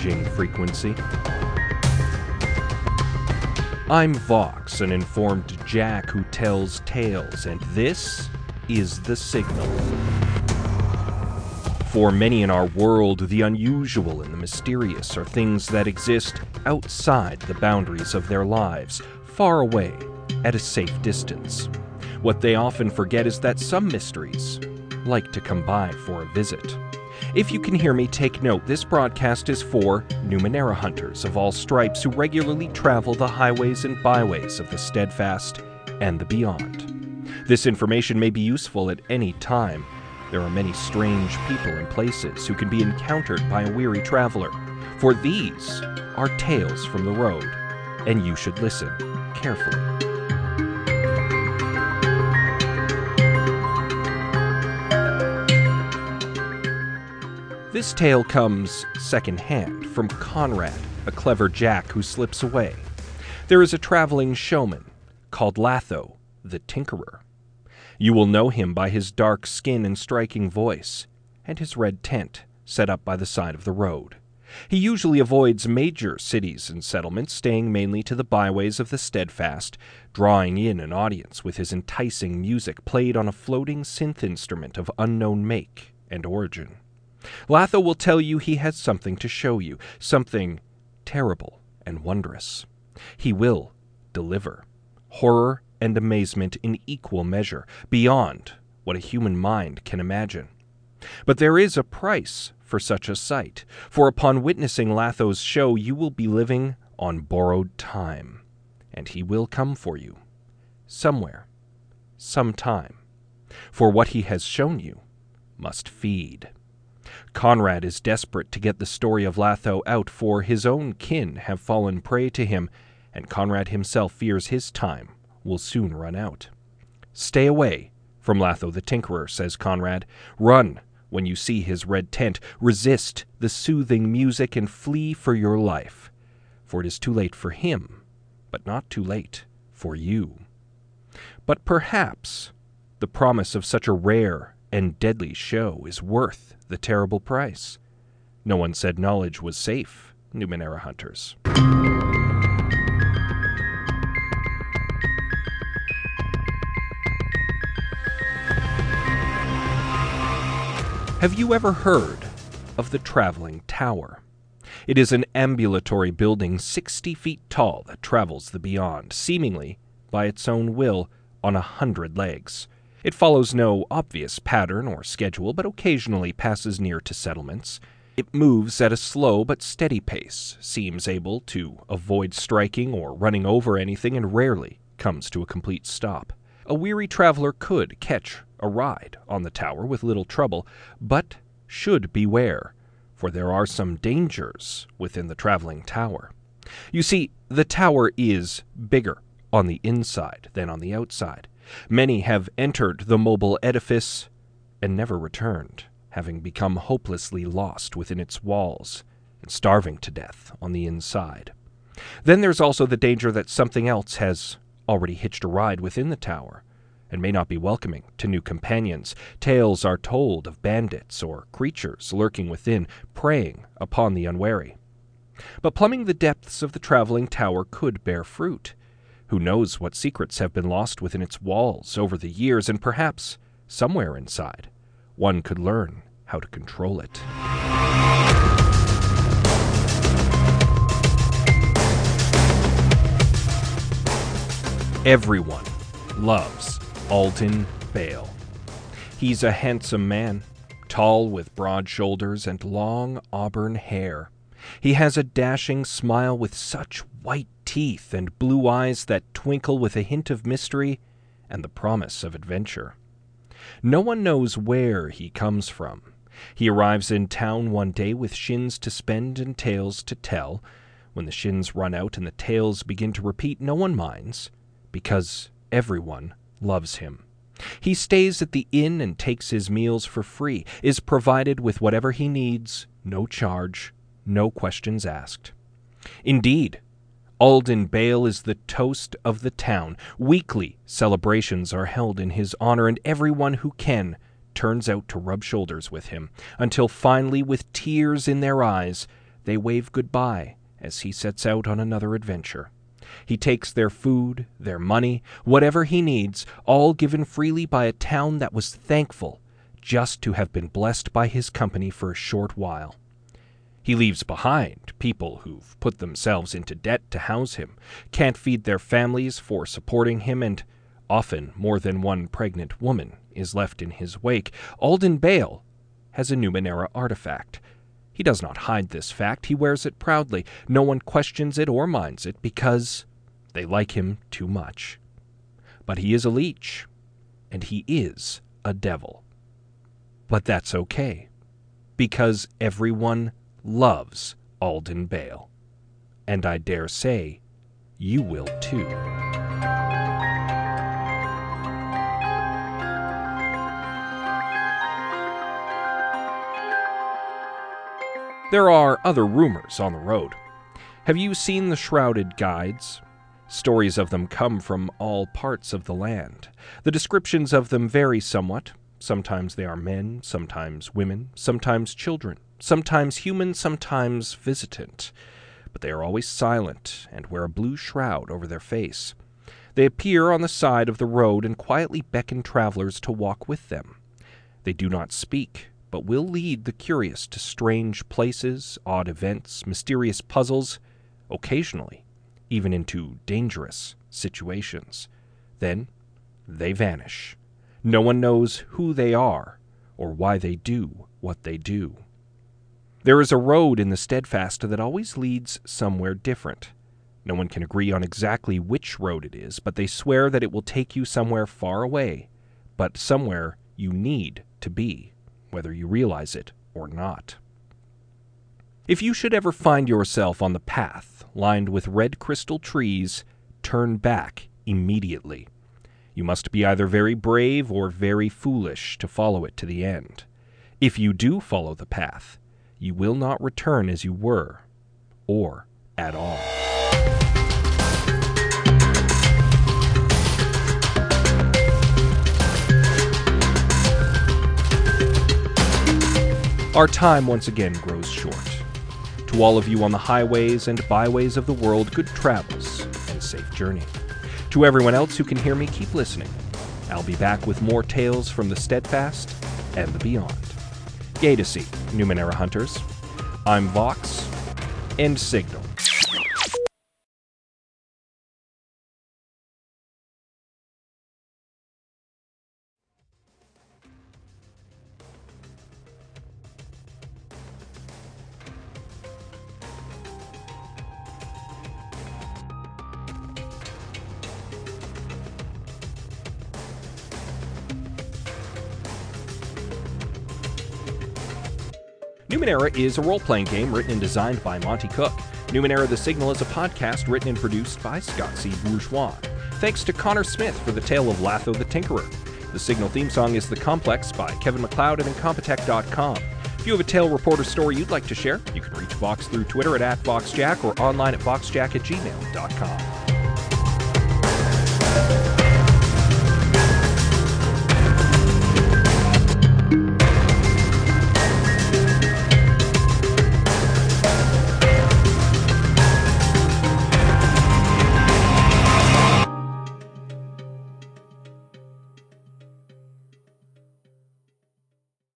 human frequency. I'm Vox, an informed Jack who tells tales, and this is The Signal. For many in our world, the unusual and the mysterious are things that exist outside the boundaries of their lives, far away, at a safe distance. What they often forget is that some mysteries like to come by for a visit. If you can hear me, take note this broadcast is for Numenera hunters of all stripes who regularly travel the highways and byways of the steadfast and the beyond. This information may be useful at any time. There are many strange people and places who can be encountered by a weary traveler, for these are tales from the road, and you should listen carefully. This tale comes secondhand from Conrad, a clever Jack who slips away. There is a traveling showman called Latho, the Tinkerer. You will know him by his dark skin and striking voice, and his red tent set up by the side of the road. He usually avoids major cities and settlements, staying mainly to the byways of the steadfast, drawing in an audience with his enticing music played on a floating synth instrument of unknown make and origin. Latho will tell you he has something to show you, something terrible and wondrous. He will deliver horror and amazement in equal measure, beyond what a human mind can imagine. But there is a price for such a sight, for upon witnessing Latho's show you will be living on borrowed time, and he will come for you, somewhere, sometime, for what he has shown you must feed. Conrad is desperate to get the story of Latho out, for his own kin have fallen prey to him, and Conrad himself fears his time will soon run out. Stay away from Latho the Tinkerer, says Conrad. Run when you see his red tent. Resist the soothing music and flee for your life, for it is too late for him, but not too late for you. But perhaps the promise of such a rare and deadly show is worth the terrible price. No one said knowledge was safe, Numenera hunters. Have you ever heard of the Traveling Tower? It is an ambulatory building 60 feet tall that travels the beyond, seemingly by its own will, on a hundred legs. It follows no obvious pattern or schedule, but occasionally passes near to settlements. It moves at a slow but steady pace, seems able to avoid striking or running over anything, and rarely comes to a complete stop. A weary traveler could catch a ride on the tower with little trouble, but should beware, for there are some dangers within the traveling tower. You see, the tower is bigger on the inside than on the outside. Many have entered the mobile edifice and never returned, having become hopelessly lost within its walls and starving to death on the inside. Then there's also the danger that something else has already hitched a ride within the tower and may not be welcoming to new companions. Tales are told of bandits or creatures lurking within, preying upon the unwary. But plumbing the depths of the traveling tower could bear fruit. Who knows what secrets have been lost within its walls over the years, and perhaps, somewhere inside, one could learn how to control it. Everyone loves Alden Bale. He's a handsome man, tall with broad shoulders and long auburn hair. He has a dashing smile with such white teeth and blue eyes that twinkle with a hint of mystery and the promise of adventure. No one knows where he comes from. He arrives in town one day with shins to spend and tales to tell. When the shins run out and the tales begin to repeat, no one minds, because everyone loves him. He stays at the inn and takes his meals for free, is provided with whatever he needs, no charge, no questions asked. Indeed, Alden Bale is the toast of the town. Weekly celebrations are held in his honor, and everyone who can turns out to rub shoulders with him, until finally, with tears in their eyes, they wave goodbye as he sets out on another adventure. He takes their food, their money, whatever he needs, all given freely by a town that was thankful just to have been blessed by his company for a short while. He leaves behind people who've put themselves into debt to house him, can't feed their families for supporting him, and often more than one pregnant woman is left in his wake. Alden Bale has a Numenera artifact. He does not hide this fact, he wears it proudly. No one questions it or minds it because they like him too much. But he is a leech, and he is a devil. But that's okay, because everyone loves Alden Bale. And I dare say you will too. There are other rumors on the road. Have you seen the shrouded guides? Stories of them come from all parts of the land. The descriptions of them vary somewhat. Sometimes they are men, sometimes women, sometimes children, sometimes human, sometimes visitant. But they are always silent and wear a blue shroud over their face. They appear on the side of the road and quietly beckon travelers to walk with them. They do not speak, but will lead the curious to strange places, odd events, mysterious puzzles, occasionally even into dangerous situations. Then they vanish. No one knows who they are or why they do what they do. There is a road in the Steadfast that always leads somewhere different. No one can agree on exactly which road it is, but they swear that it will take you somewhere far away, but somewhere you need to be whether you realize it or not. If you should ever find yourself on the path lined with red crystal trees, turn back immediately. You must be either very brave or very foolish to follow it to the end. If you do follow the path, you will not return as you were, or at all. Our time once again grows short. To all of you on the highways and byways of the world, good travels and safe journey. To everyone else who can hear me, keep listening. I'll be back with more tales from the steadfast and the beyond. Gay to see, Numenera Hunters. I'm Vox, and Signal. Numenera is a role playing game written and designed by Monte Cook. Numenera The Signal is a podcast written and produced by Scott C. Bourgeois. Thanks to Connor Smith for the tale of Latho the Tinkerer. The Signal theme song is The Complex by Kevin MacLeod at Incompetech.com. If you have a tale, report, or story you'd like to share, you can reach Vox through Twitter at, at VoxJack or online at VoxJack at gmail.com.